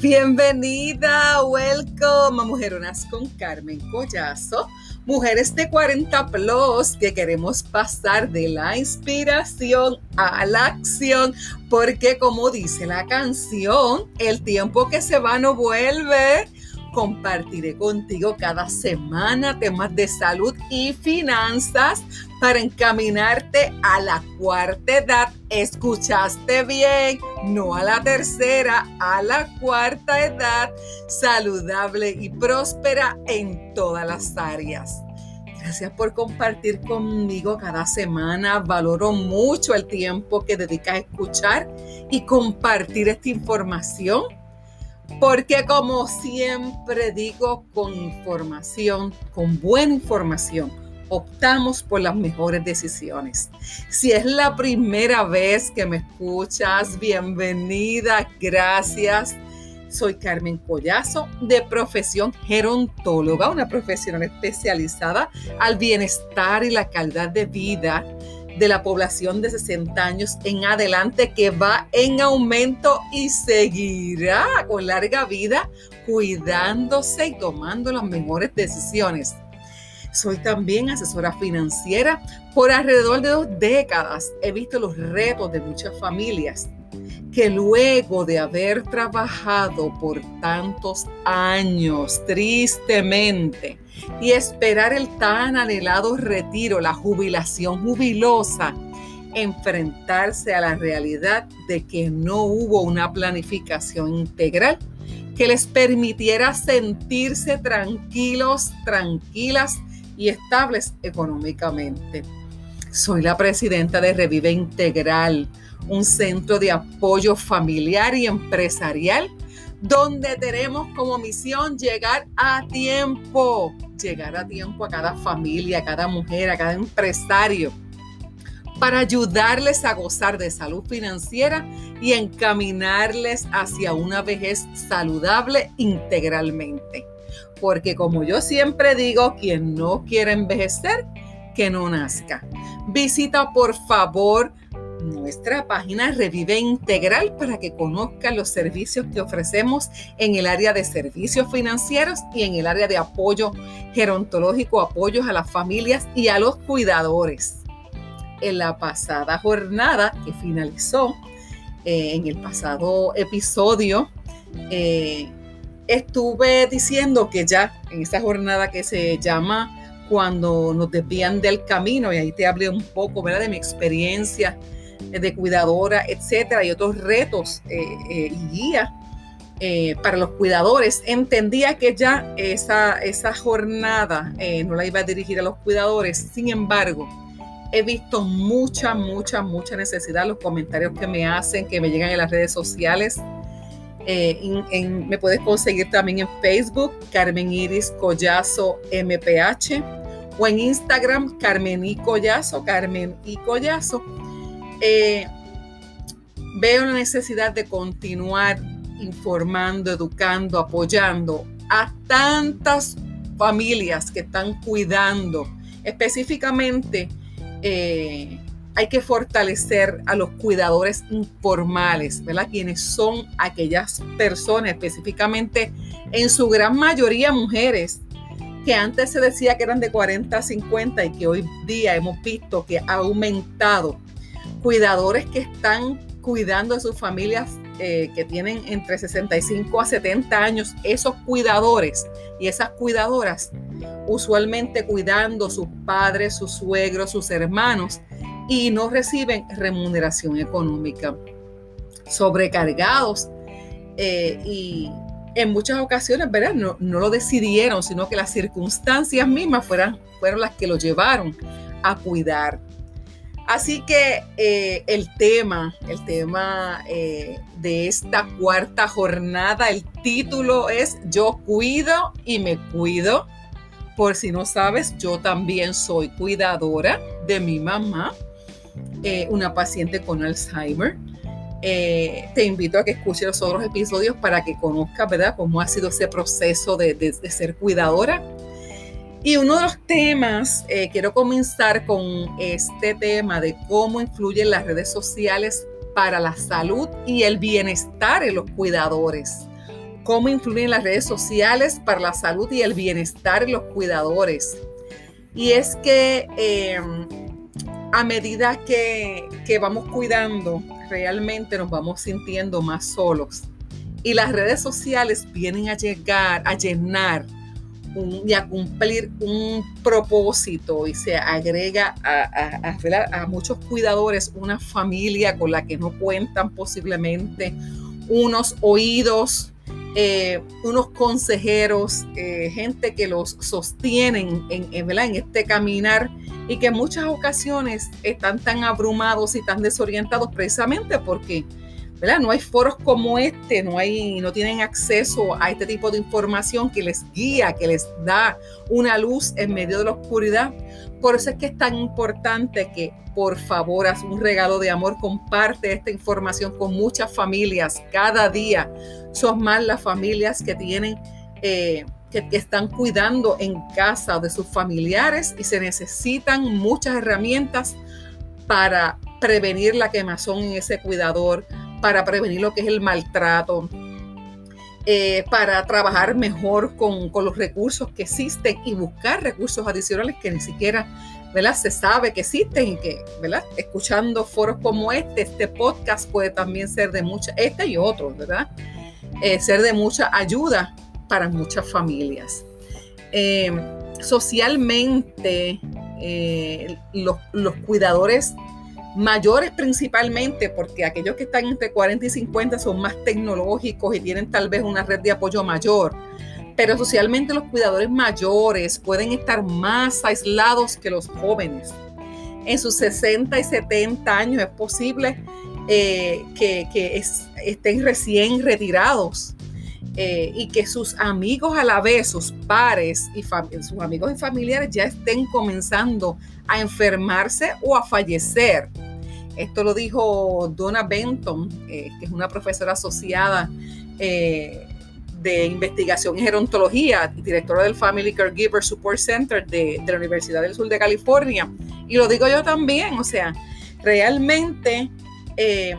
Bienvenida, welcome a Mujeronas con Carmen Collazo. Mujeres de 40 plus que queremos pasar de la inspiración a la acción, porque como dice la canción, el tiempo que se va no vuelve. Compartiré contigo cada semana temas de salud y finanzas para encaminarte a la cuarta edad. Escuchaste bien, no a la tercera, a la cuarta edad, saludable y próspera en todas las áreas. Gracias por compartir conmigo cada semana. Valoro mucho el tiempo que dedicas a escuchar y compartir esta información porque como siempre digo, con información, con buena información, optamos por las mejores decisiones. Si es la primera vez que me escuchas, bienvenida, gracias. Soy Carmen Collazo, de profesión gerontóloga, una profesional especializada al bienestar y la calidad de vida de la población de 60 años en adelante que va en aumento y seguirá con larga vida cuidándose y tomando las mejores decisiones. Soy también asesora financiera. Por alrededor de dos décadas he visto los retos de muchas familias que luego de haber trabajado por tantos años tristemente y esperar el tan anhelado retiro, la jubilación jubilosa, enfrentarse a la realidad de que no hubo una planificación integral que les permitiera sentirse tranquilos, tranquilas y estables económicamente. Soy la presidenta de Revive Integral, un centro de apoyo familiar y empresarial donde tenemos como misión llegar a tiempo, llegar a tiempo a cada familia, a cada mujer, a cada empresario, para ayudarles a gozar de salud financiera y encaminarles hacia una vejez saludable integralmente. Porque como yo siempre digo, quien no quiere envejecer, que no nazca. Visita por favor nuestra página Revive Integral para que conozcan los servicios que ofrecemos en el área de servicios financieros y en el área de apoyo gerontológico, apoyos a las familias y a los cuidadores. En la pasada jornada que finalizó, eh, en el pasado episodio, eh, estuve diciendo que ya en esa jornada que se llama cuando nos desvían del camino, y ahí te hablé un poco de mi experiencia de cuidadora, etcétera, y otros retos eh, eh, y guías eh, para los cuidadores, entendía que ya esa, esa jornada no la iba a dirigir a los cuidadores. Sin embargo, he visto mucha, mucha, mucha necesidad, los comentarios que me hacen, que me llegan en las redes sociales. me puedes conseguir también en Facebook, Carmen Iris Collazo MPH, o en Instagram, Carmen y Collazo, Carmen y Collazo eh, veo la necesidad de continuar informando, educando, apoyando a tantas familias que están cuidando. Específicamente, eh, hay que fortalecer a los cuidadores informales, ¿verdad? Quienes son aquellas personas, específicamente en su gran mayoría mujeres, que antes se decía que eran de 40 a 50 y que hoy día hemos visto que ha aumentado cuidadores que están cuidando de sus familias eh, que tienen entre 65 a 70 años, esos cuidadores y esas cuidadoras, usualmente cuidando sus padres, sus suegros, sus hermanos, y no reciben remuneración económica. Sobrecargados eh, y en muchas ocasiones, ¿verdad? No, no, lo decidieron, sino que las circunstancias mismas fueron las que lo llevaron a cuidar. Así que eh, el tema, el tema eh, de esta cuarta jornada, el título es Yo cuido y me cuido. Por si no sabes, yo también soy cuidadora de mi mamá, eh, una paciente con Alzheimer. te invito a que escuches los otros episodios para que conozcas, ¿verdad?, cómo ha sido ese proceso de, de ser cuidadora y uno de los temas, eh, quiero comenzar con este tema de cómo influyen las redes sociales para la salud y el bienestar en los cuidadores. cómo influyen las redes sociales para la salud y el bienestar de los cuidadores. Y es que em, a medida que, que vamos cuidando, realmente nos vamos sintiendo más solos. Y las redes sociales vienen a llegar, a llenar y a cumplir un propósito y se agrega a, a, muchos cuidadores una familia con la que no cuentan posiblemente, unos oídos, eh, unos consejeros, eh, gente que los sostienen en, en, en este caminar y que en muchas ocasiones están tan abrumados y tan desorientados precisamente porque no hay foros como este, no, hay, no tienen acceso a este tipo de información que les guía, que les da una luz en medio de la oscuridad. Por eso es que es tan importante que por favor haz un regalo de amor, comparte esta información con muchas familias cada día. Son más las familias que tienen, eh, que, que están cuidando en casa de sus familiares y se necesitan muchas herramientas para prevenir la quemazón en ese cuidador, para prevenir lo que es el maltrato, eh, para trabajar mejor con, los recursos que existen y buscar recursos adicionales que ni siquiera ¿verdad? se sabe que existen y que ¿verdad? escuchando foros como este, este podcast puede también ser de mucha, este y otros, ¿verdad? Eh, ser de mucha ayuda para muchas familias. Eh, socialmente, los, los cuidadores mayores principalmente, porque aquellos que están entre 40 y 50 son más tecnológicos y tienen tal vez una red de apoyo mayor. Pero socialmente los cuidadores mayores pueden estar más aislados que los jóvenes. En sus 60 y 70 años es posible eh, que, estén recién retirados eh, y que sus amigos a la vez, sus pares y sus amigos y familiares ya estén comenzando a enfermarse o a fallecer. Esto lo dijo Donna Benton, eh, que es una profesora asociada eh, de investigación en gerontología, directora del Family Caregiver Support Center de, la Universidad del Sur de California. Y lo digo yo también, o sea, realmente eh,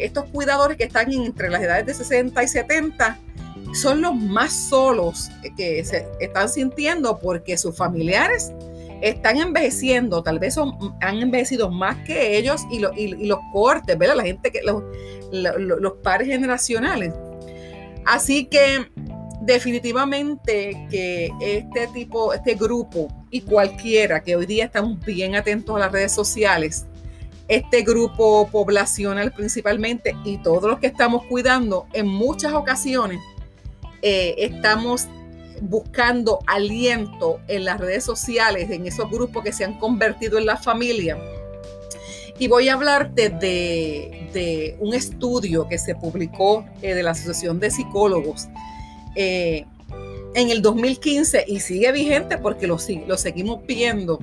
estos cuidadores que están entre las edades de 60 y 70 son los más solos que se están sintiendo porque sus familiares están envejeciendo, tal vez son, han envejecido más que ellos y, los cortes, ¿verdad? La gente que, los, los, pares generacionales. Así que definitivamente que este tipo, este grupo y cualquiera que hoy día estamos bien atentos a las redes sociales, este grupo poblacional principalmente y todos los que estamos cuidando, en muchas ocasiones eh, estamos buscando aliento en las redes sociales, en esos grupos que se han convertido en la familia. Y voy a hablarte de, un estudio que se publicó eh, de la Asociación de Psicólogos eh, en el 2015 y sigue vigente porque lo, seguimos viendo.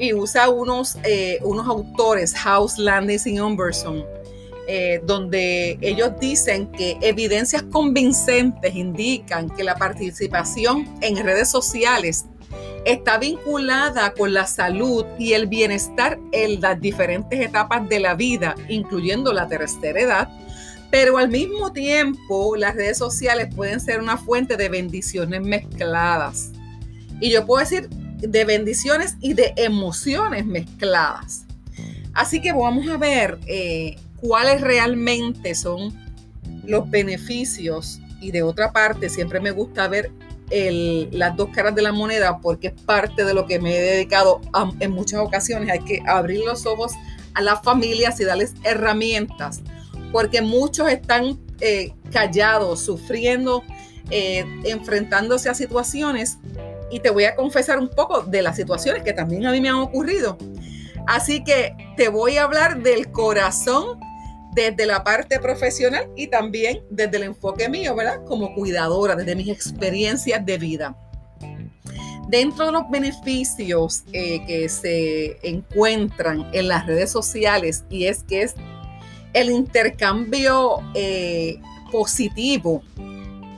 Y usa unos, eh, autores, House, Landis y Umberson, eh, donde ellos dicen que evidencias convincentes indican que la participación en redes sociales está vinculada con la salud y el bienestar en las diferentes etapas de la vida, incluyendo la tercera edad, pero al mismo tiempo las redes sociales pueden ser una fuente de bendiciones mezcladas. Y yo puedo decir de bendiciones y de emociones mezcladas. Así que vamos a ver eh, cuáles realmente son los beneficios y de otra parte siempre me gusta ver las dos caras de la moneda porque es parte de lo que me he dedicado en muchas ocasiones. Hay que abrir los ojos a las familias y darles herramientas porque muchos están eh, callados, sufriendo, eh, enfrentándose a situaciones y te voy a confesar un poco de las situaciones que también a mí me han ocurrido. Así que te voy a hablar del corazón desde la parte profesional y también desde el enfoque mío, ¿verdad? Como cuidadora, desde mis experiencias de vida. Dentro de los beneficios eh, que se encuentran en las redes sociales, y es que es el intercambio eh, positivo,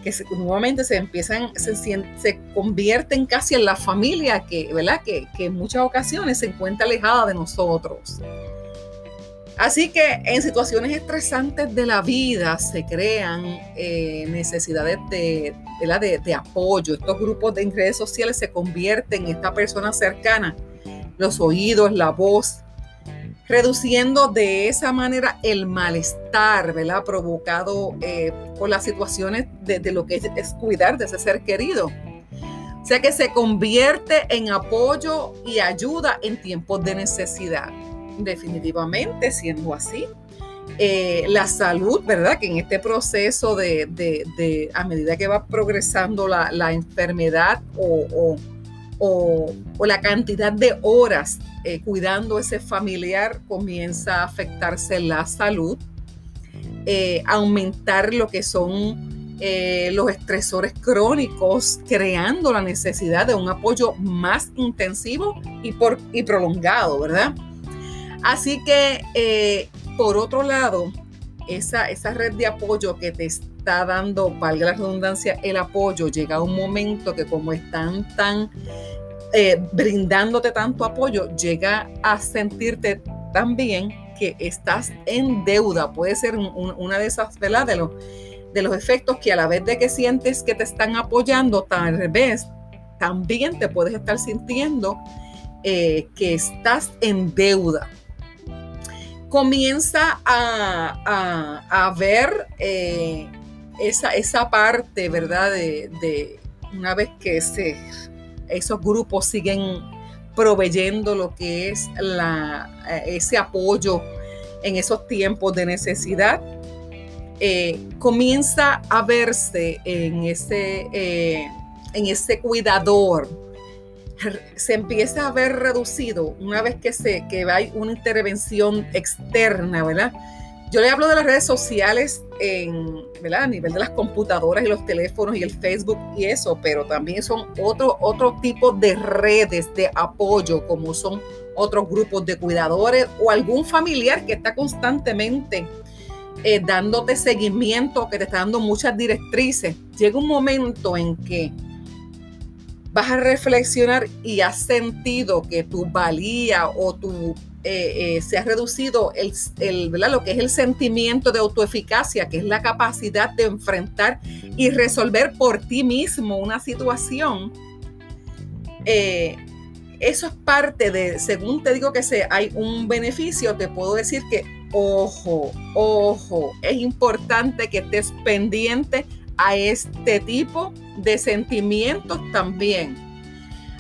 que nuevamente se empiezan, se, convierten casi en la familia que, ¿verdad? Que en muchas ocasiones se encuentra alejada de nosotros. Así que en situaciones estresantes de la vida se crean eh, necesidades de, de, apoyo. Estos grupos de redes sociales se convierten en esta persona cercana, los oídos, la voz, reduciendo de esa manera el malestar ¿verdad? provocado eh, por las situaciones de, lo que es cuidar de ese ser querido. O sea que se convierte en apoyo y ayuda en tiempos de necesidad definitivamente siendo así. Eh, la salud, ¿verdad? Que en este proceso de, a medida que va progresando la, enfermedad o, la cantidad de horas eh, cuidando ese familiar, comienza a afectarse la salud, eh, aumentar lo que son los estresores crónicos, creando la necesidad de un apoyo más intensivo y, por, y prolongado, ¿verdad? Así que, eh, por otro lado, esa, esa red de apoyo que te está dando, valga la redundancia, el apoyo, llega un momento que como están tan eh, brindándote tanto apoyo, llega a sentirte tan bien que estás en deuda. Puede ser una de esas, ¿verdad? De los, de los efectos que a la vez de que sientes que te están apoyando, tal vez también te puedes estar sintiendo eh, que estás en deuda comienza a, ver eh, esa, esa, parte, ¿verdad? De, una vez que esos grupos siguen proveyendo lo que es la, eh, ese apoyo en esos tiempos de necesidad, eh, comienza a verse en en ese cuidador, se empieza a ver reducido una vez que, se, que hay una intervención externa, ¿verdad? Yo le hablo de las redes sociales en, ¿verdad? a nivel de las computadoras y los teléfonos y el Facebook y eso, pero también son otro, otro tipo de redes de apoyo, como son otros grupos de cuidadores o algún familiar que está constantemente eh, dándote seguimiento, que te está dando muchas directrices. Llega un momento en que vas a reflexionar y has sentido que tu valía o tu eh, eh, se ha reducido el, el lo que es el sentimiento de autoeficacia, que es la capacidad de enfrentar y resolver por ti mismo una situación. Eh, eso es parte de, según te digo que sea, hay un beneficio, te puedo decir que, ojo, ojo, es importante que estés pendiente a este tipo de sentimientos también.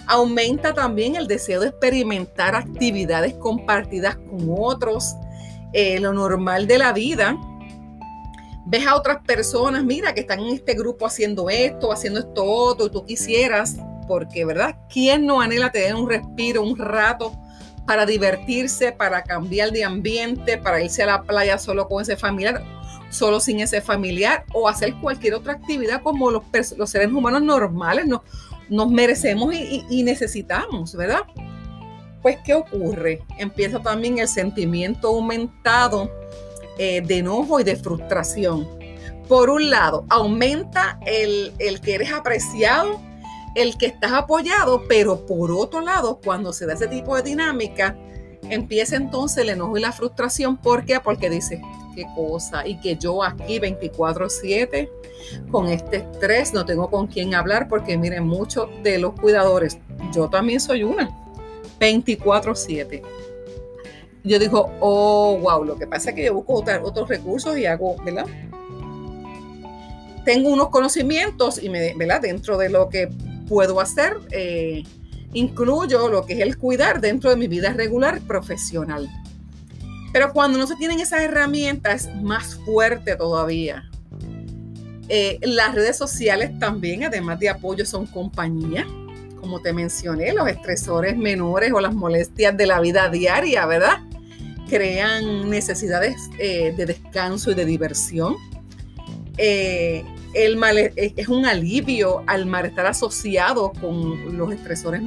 Aumenta también el deseo de experimentar actividades compartidas con otros, eh, lo normal de la vida. Ves a otras personas, mira, que están en este grupo haciendo esto, haciendo esto otro, y tú quisieras, porque, ¿verdad? ¿Quién no anhela tener un respiro, un rato para divertirse, para cambiar de ambiente, para irse a la playa solo con ese familiar? Solo sin ese familiar o hacer cualquier otra actividad como los, los seres humanos normales no, nos merecemos y, necesitamos, ¿verdad? Pues, ¿qué ocurre? Empieza también el sentimiento aumentado eh, de enojo y de frustración. Por un lado, aumenta el, el que eres apreciado, el que estás apoyado, pero por otro lado, cuando se da ese tipo de dinámica, empieza entonces el enojo y la frustración. ¿Por qué? Porque dice, qué cosa, y que yo aquí 24/7 con este estrés, no tengo con quién hablar, porque miren, muchos de los cuidadores, yo también soy una, 24/7. Yo digo, oh, wow, lo que pasa es que yo busco otros recursos y hago, ¿verdad? Tengo unos conocimientos y me, ¿verdad? Dentro de lo que puedo hacer, eh, incluyo lo que es el cuidar dentro de mi vida regular profesional. Pero cuando no se tienen esas herramientas, es más fuerte todavía. Eh, las redes sociales también, además de apoyo, son compañía. Como te mencioné, los estresores menores o las molestias de la vida diaria, ¿verdad? Crean necesidades eh, de descanso y de diversión. Eh, el mal, es un alivio al malestar asociado con los estresores,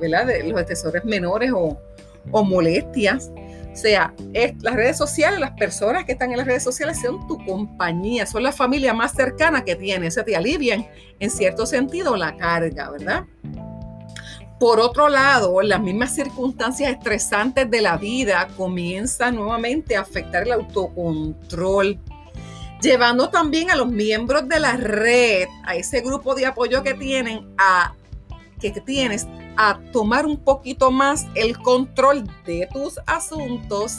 ¿verdad? los estresores menores o, o molestias. O sea, las redes sociales, las personas que están en las redes sociales son tu compañía, son la familia más cercana que tienes, se te alivian en cierto sentido la carga, ¿verdad? Por otro lado, las mismas circunstancias estresantes de la vida comienzan nuevamente a afectar el autocontrol, llevando también a los miembros de la red, a ese grupo de apoyo que tienen, a que tienes, a tomar un poquito más el control de tus asuntos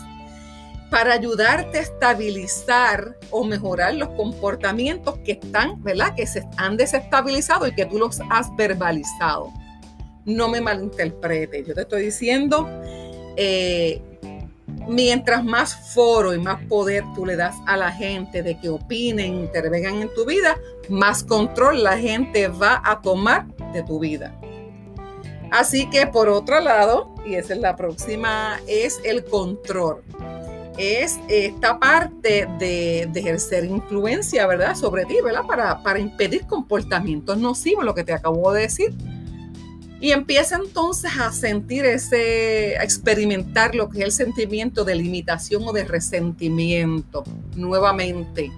para ayudarte a estabilizar o mejorar los comportamientos que están, ¿verdad? Que se han desestabilizado y que tú los has verbalizado no me malinterprete. Yo te estoy diciendo, eh, mientras más foro y más poder tú le das a la gente de que opinen, intervengan en tu vida, más control la gente va a tomar de tu vida. Así que por otro lado, y esa es la próxima, es el control. Es esta parte de, ejercer influencia, ¿verdad? Sobre ti, ¿verdad? Para, para impedir comportamientos nocivos, lo que te acabo de decir y empieza entonces a sentir ese, a experimentar lo que es el sentimiento de limitación o de resentimiento nuevamente.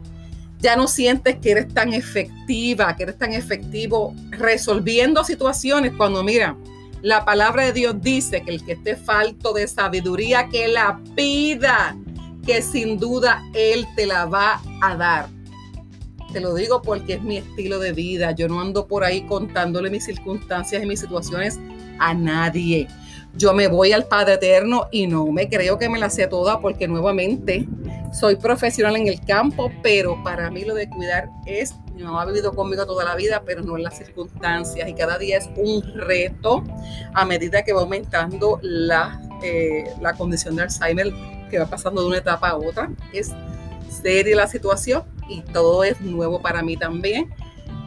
Ya no sientes que eres tan efectiva, que eres tan efectivo resolviendo situaciones cuando mira, la palabra de Dios dice que el que esté falto de sabiduría, que la pida, que sin duda Él te la va a dar. Te lo digo porque es mi estilo de vida. Yo no ando por ahí contándole mis circunstancias y mis situaciones a nadie. Yo me voy al Padre Eterno y no me creo que me la sé toda porque nuevamente soy profesional en el campo, pero para mí lo de cuidar es, mi mamá ha vivido conmigo toda la vida, pero no en las circunstancias y cada día es un reto a medida que va aumentando la, eh, la condición de Alzheimer que va pasando de una etapa a otra. Es seria la situación y todo es nuevo para mí también,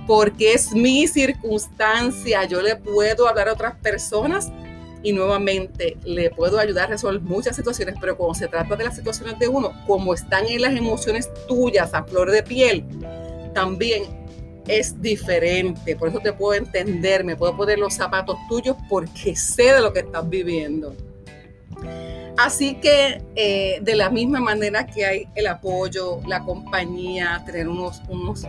porque es mi circunstancia. Yo le puedo hablar a otras personas y nuevamente le puedo ayudar a resolver muchas situaciones, pero cuando se trata de las situaciones de uno, como están en las emociones tuyas a flor de piel, también es diferente. Por eso te puedo entender, me puedo poner los zapatos tuyos porque sé de lo que estás viviendo. Así que eh, de la misma manera que hay el apoyo, la compañía, tener unos, unos,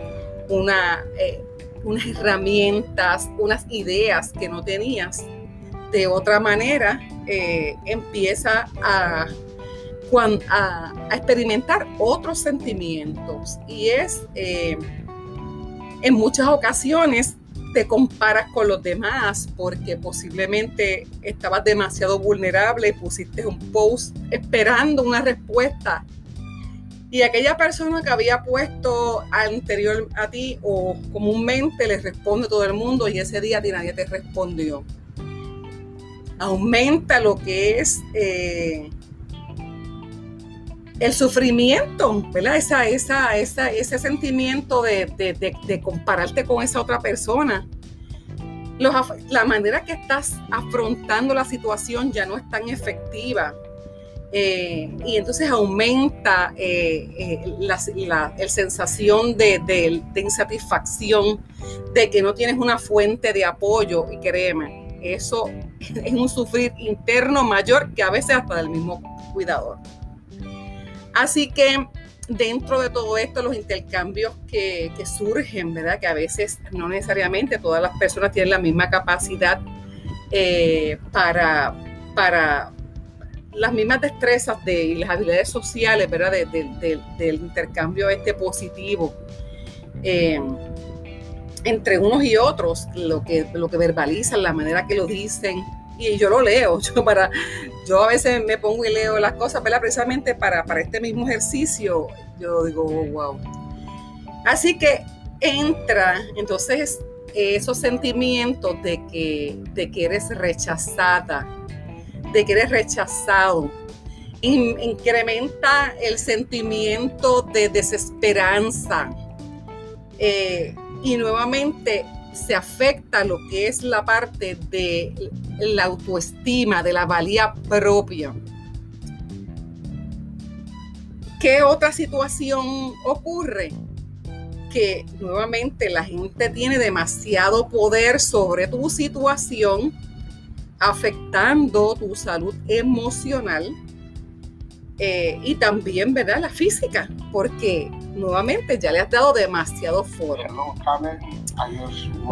una, eh, unas herramientas, unas ideas que no tenías, de otra manera eh, empieza a, a, a, experimentar otros sentimientos. Y es en muchas ocasiones te comparas con los demás porque posiblemente estabas demasiado vulnerable y pusiste un post esperando una respuesta. Y aquella persona que había puesto anterior a ti o comúnmente le responde todo el mundo y ese día nadie te respondió. Aumenta lo que es eh, el sufrimiento, ¿verdad? Esa, esa, esa, ese sentimiento de, compararte con esa otra persona. la manera que estás afrontando la situación ya no es tan efectiva. Eh, y entonces aumenta eh, eh, la, la el sensación de, de, insatisfacción, de que no tienes una fuente de apoyo. Y créeme, eso es un sufrir interno mayor que a veces hasta del mismo cuidador. Así que dentro de todo esto, los intercambios que, surgen, ¿verdad? Que a veces no necesariamente todas las personas tienen la misma capacidad eh, para, para las mismas destrezas de, y las habilidades sociales, ¿verdad? del intercambio este positivo. Eh, entre unos y otros, lo que, lo que verbalizan, la manera que lo dicen, y yo lo leo. Yo, para, yo a veces me pongo y leo las cosas, ¿verdad? Precisamente para, para este mismo ejercicio, yo digo, wow. Así que entra entonces esos sentimientos de que, de que eres rechazada, de que eres rechazado. incrementa el sentimiento de desesperanza. Eh, y nuevamente se afecta lo que es la parte de la autoestima, de la valía propia. ¿Qué otra situación ocurre? Que nuevamente la gente tiene demasiado poder sobre tu situación, afectando tu salud emocional eh, y también, ¿verdad? La física, porque nuevamente ya le has dado demasiado foro.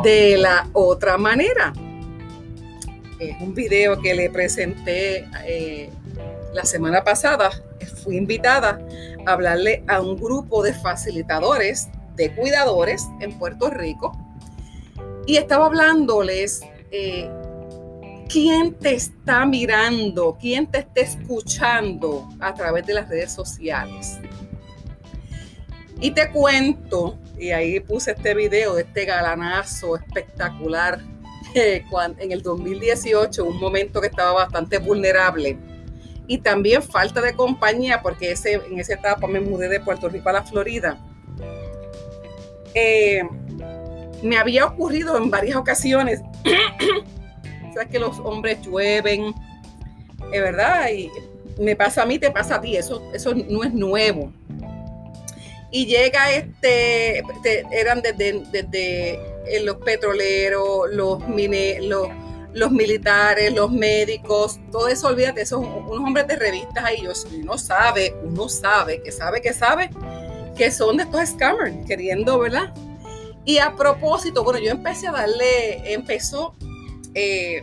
De la otra manera, es un video que le presenté eh, la semana pasada. Fui invitada a hablarle a un grupo de facilitadores, de cuidadores en Puerto Rico. Y estaba hablándoles eh, quién te está mirando, quién te está escuchando a través de las redes sociales. Y te cuento, y ahí puse este video de este galanazo espectacular eh, en el 2018, un momento que estaba bastante vulnerable. Y también falta de compañía, porque en esa etapa me mudé de Puerto Rico a la Florida. Eh, me había ocurrido en varias ocasiones, sabes que los hombres llueven, es verdad, y me pasa a mí, te pasa a ti, eso, eso no es nuevo y llega este, eran desde eh, los petroleros, los, mine, los, militares, los médicos, todo eso, olvídate, son unos hombres de revistas ahí, uno sabe, uno sabe, que sabe, que sabe, que son de estos scammers, queriendo, ¿verdad? Y a propósito, bueno, yo empecé a darle, empezó, eh,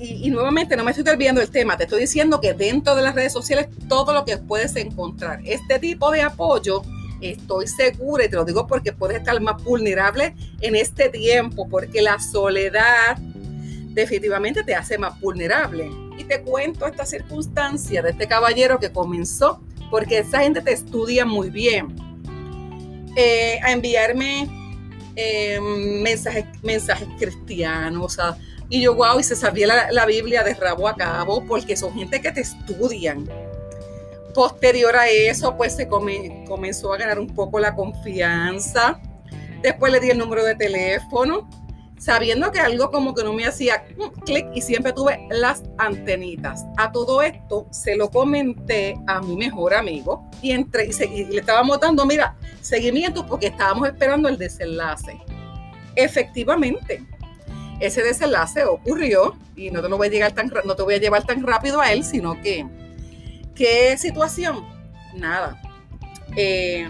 y, nuevamente no me estoy olvidando el tema, te estoy diciendo que dentro de las redes sociales todo lo que puedes encontrar, este tipo de apoyo, estoy segura, y te lo digo porque puedes estar más vulnerable en este tiempo, porque la soledad definitivamente te hace más vulnerable. Y te cuento esta circunstancia de este caballero que comenzó, porque esa gente te estudia muy bien, eh, a enviarme eh, mensajes, mensajes cristianos, y yo, wow, y se sabía la, la Biblia de rabo a cabo, porque son gente que te estudian Posterior a eso, pues se comenzó a ganar un poco la confianza. Después le di el número de teléfono, sabiendo que algo como que no me hacía clic y siempre tuve las antenitas. A todo esto se lo comenté a mi mejor amigo y, entre, y, le estábamos dando, mira, seguimiento porque estábamos esperando el desenlace. Efectivamente, ese desenlace ocurrió y no te, lo voy a llegar tan, no te voy a llevar tan rápido a él, sino que ¿Qué situación? Nada. Eh,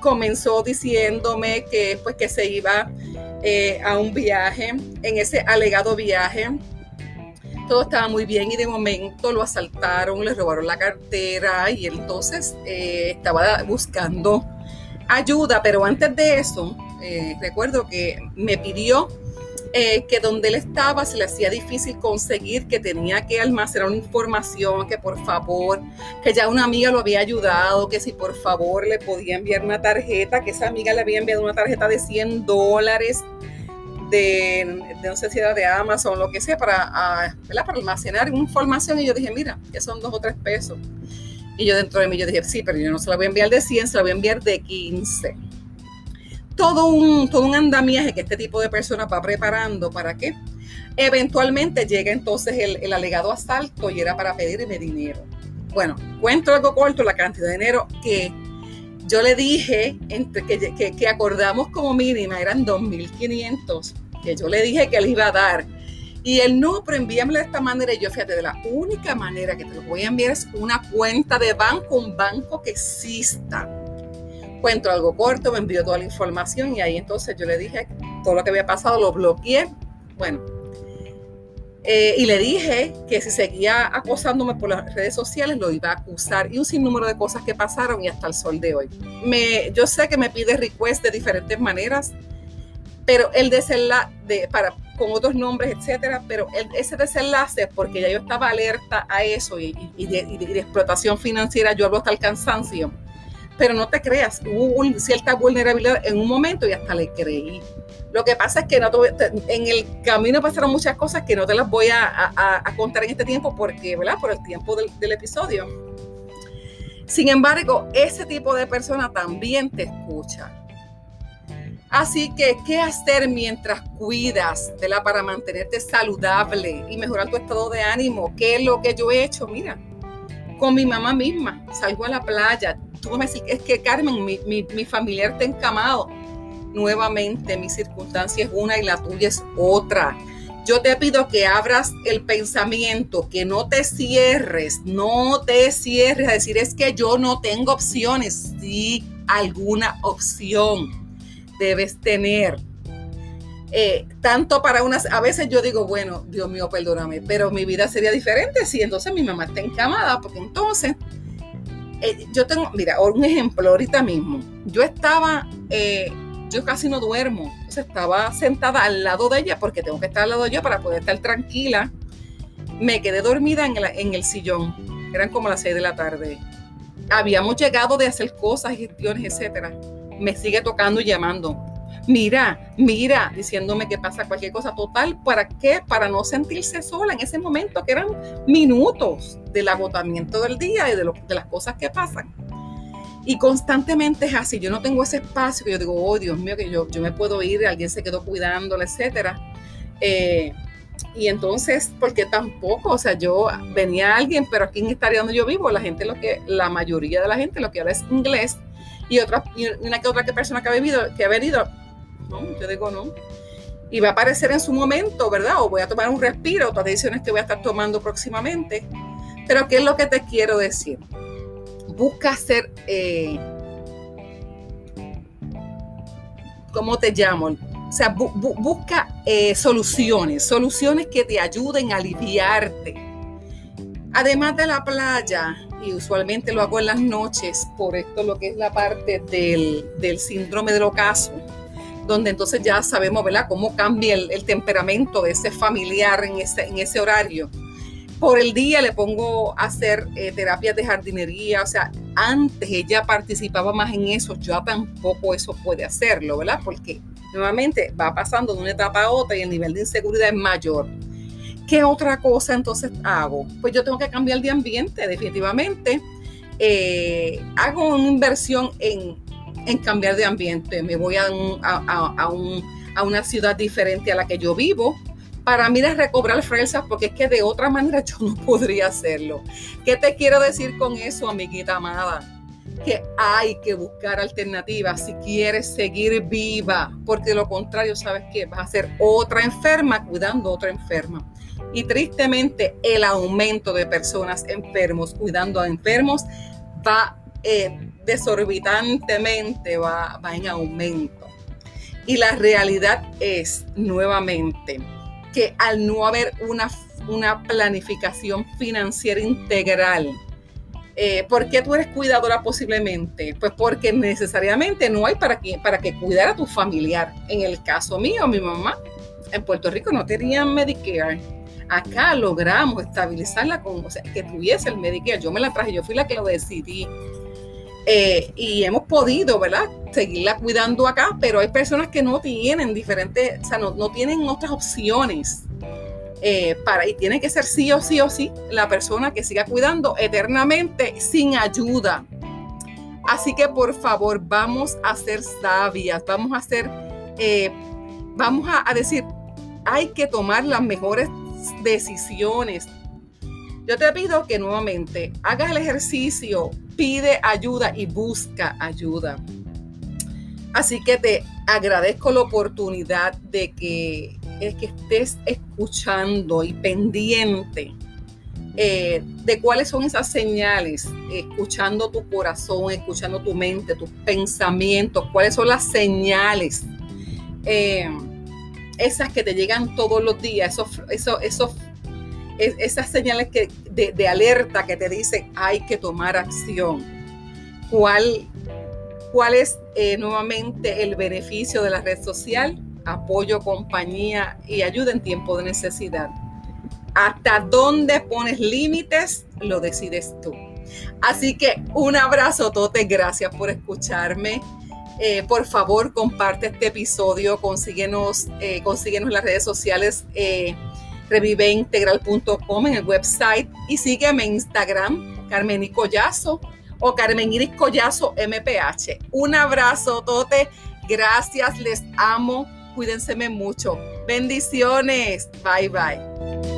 comenzó diciéndome que, pues, que se iba eh, a un viaje, en ese alegado viaje. Todo estaba muy bien y de momento lo asaltaron, le robaron la cartera y entonces eh, estaba buscando ayuda, pero antes de eso, recuerdo que me pidió eh, que donde él estaba se le hacía difícil conseguir, que tenía que almacenar una información, que por favor, que ya una amiga lo había ayudado, que si por favor le podía enviar una tarjeta, que esa amiga le había enviado una tarjeta de 100 dólares de, no sé si era de Amazon, lo que sea, para, ah, para almacenar información. Y yo dije, mira, que son dos o tres pesos. Y yo dentro de mí yo dije, sí, pero yo no se la voy a enviar de 100, se la voy a enviar de 15 todo un, todo un andamiaje que este tipo de personas va preparando para que eventualmente llegue entonces el, alegado asalto y era para pedirme dinero. Bueno, cuento algo corto, la cantidad de dinero que yo le dije que, que, acordamos como mínima eran 2.500, que yo le dije que le iba a dar. Y él no, pero envíamelo de esta manera. Y yo, fíjate, de la única manera que te lo voy a enviar es una cuenta de banco, un banco que exista cuento algo corto, me envió toda la información y ahí entonces yo le dije todo lo que había pasado, lo bloqueé. Bueno, eh, y le dije que si seguía acosándome por las redes sociales lo iba a acusar y un sinnúmero de cosas que pasaron y hasta el sol de hoy. Me, yo sé que me pide request de diferentes maneras, pero el desenlace, de, para, con otros nombres, etcétera, pero ese desenlace, porque ya yo estaba alerta a eso y, de, y de explotación financiera, yo hablo hasta el cansancio pero no te creas, hubo cierta vulnerabilidad en un momento y hasta le creí. Lo que pasa es que no en el camino pasaron muchas cosas que no te las voy a, contar en este tiempo porque, ¿verdad? Por el tiempo del, del episodio. Sin embargo, ese tipo de persona también te escucha. Así que, ¿qué hacer mientras cuidas de la para mantenerte saludable y mejorar tu estado de ánimo? ¿Qué es lo que yo he hecho? Mira, con mi mamá misma, salgo a la playa, tú me decís, es que Carmen, mi, mi, familiar está encamado. Nuevamente, mi circunstancia es una y la tuya es otra. Yo te pido que abras el pensamiento, que no te cierres, no te cierres a decir es que yo no tengo opciones. Sí, alguna opción debes tener. Eh, tanto para unas, a veces yo digo, bueno, Dios mío, perdóname, pero mi vida sería diferente si entonces mi mamá está encamada, porque entonces eh, yo tengo, mira, un ejemplo ahorita mismo, yo estaba, eh, yo casi no duermo, entonces estaba sentada al lado de ella porque tengo que estar al lado de ella para poder estar tranquila. Me quedé dormida en, en el sillón, eran como las 6 de la tarde. Habíamos llegado de hacer cosas, gestiones, etcétera. Me sigue tocando y llamando mira, mira, diciéndome que pasa cualquier cosa total. ¿Para qué? Para no sentirse sola en ese momento, que eran minutos del agotamiento del día y de, lo, las cosas que pasan. Y constantemente es así. Yo no tengo ese espacio que yo digo, oh Dios mío, que yo, yo me puedo ir, alguien se quedó cuidándola, etcétera. Eh, y entonces, porque tampoco, o sea, yo venía alguien, pero aquí en esta área donde yo vivo, la gente, lo que, la mayoría de la gente lo que habla es inglés y otra, y una que otra persona que ha venido, que ha venido yo digo no. Y va a aparecer en su momento, ¿verdad? O voy a tomar un respiro, otras decisiones que voy a estar tomando próximamente. Pero ¿qué es lo que te quiero decir? Busca hacer, eh, ¿cómo te llamo? O sea, busca eh, soluciones, soluciones que te ayuden a aliviarte. Además de la playa, y usualmente lo hago en las noches, por esto lo que es la parte del, del síndrome del ocaso, donde entonces ya sabemos, ¿verdad?, cómo cambia el, temperamento de ese familiar en ese, en ese horario. Por el día le pongo a hacer eh, terapias de jardinería, o sea, antes ella participaba más en eso, ya tampoco eso puede hacerlo, ¿verdad? Porque nuevamente va pasando de una etapa a otra y el nivel de inseguridad es mayor. ¿Qué otra cosa entonces hago? Pues yo tengo que cambiar de ambiente, definitivamente. Eh, hago una inversión en en cambiar de ambiente. Me voy a, a, una ciudad diferente a la que yo vivo. Para mí es recobrar fuerzas porque es que de otra manera yo no podría hacerlo. ¿Qué te quiero decir con eso, amiguita amada? Que hay que buscar alternativas si quieres seguir viva, porque de lo contrario, ¿sabes qué? Vas a ser otra enferma cuidando a otra enferma. Y tristemente, el aumento de personas enfermos cuidando a enfermos va eh, desorbitantemente va, va en aumento. Y la realidad es, nuevamente, que al no haber una, una planificación financiera integral, eh, ¿Por qué tú eres cuidadora posiblemente? Pues porque necesariamente no hay para que, para que cuidar a tu familiar. En el caso mío, mi mamá en Puerto Rico no tenía Medicare. Acá logramos estabilizarla con, o sea, que tuviese el Medicare. Yo me la traje, yo fui la que lo decidí. Eh, y hemos podido, ¿verdad? Seguirla cuidando acá, pero hay personas que no tienen diferentes, o sea, no, tienen otras opciones. Eh, para, y tiene que ser sí o sí o sí la persona que siga cuidando eternamente sin ayuda. Así que por favor, vamos a ser sabias, vamos a ser, eh, vamos a decir, hay que tomar las mejores decisiones. Yo te pido que nuevamente hagas el ejercicio pide ayuda y busca ayuda. Así que te agradezco la oportunidad de que, que estés escuchando y pendiente eh, de cuáles son esas señales, escuchando tu corazón, escuchando tu mente, tus pensamientos, cuáles son las señales, eh, esas que te llegan todos los días, esos, esos esas señales que, de, alerta que te dicen hay que tomar acción. ¿Cuál, cuál es eh, nuevamente el beneficio de la red social? Apoyo, compañía y ayuda en tiempo de necesidad. Hasta dónde pones límites, lo decides tú. Así que un abrazo, Tote. Gracias por escucharme. Eh, por favor, comparte este episodio. Consíguenos, eh, consíguenos en las redes sociales reviveintegral.com en el website y sígueme en Instagram, Carmen Collazo o Carmen Iris Collazo MPH. Un abrazo, Tote. Gracias, les amo. Cuídense mucho. Bendiciones. Bye bye.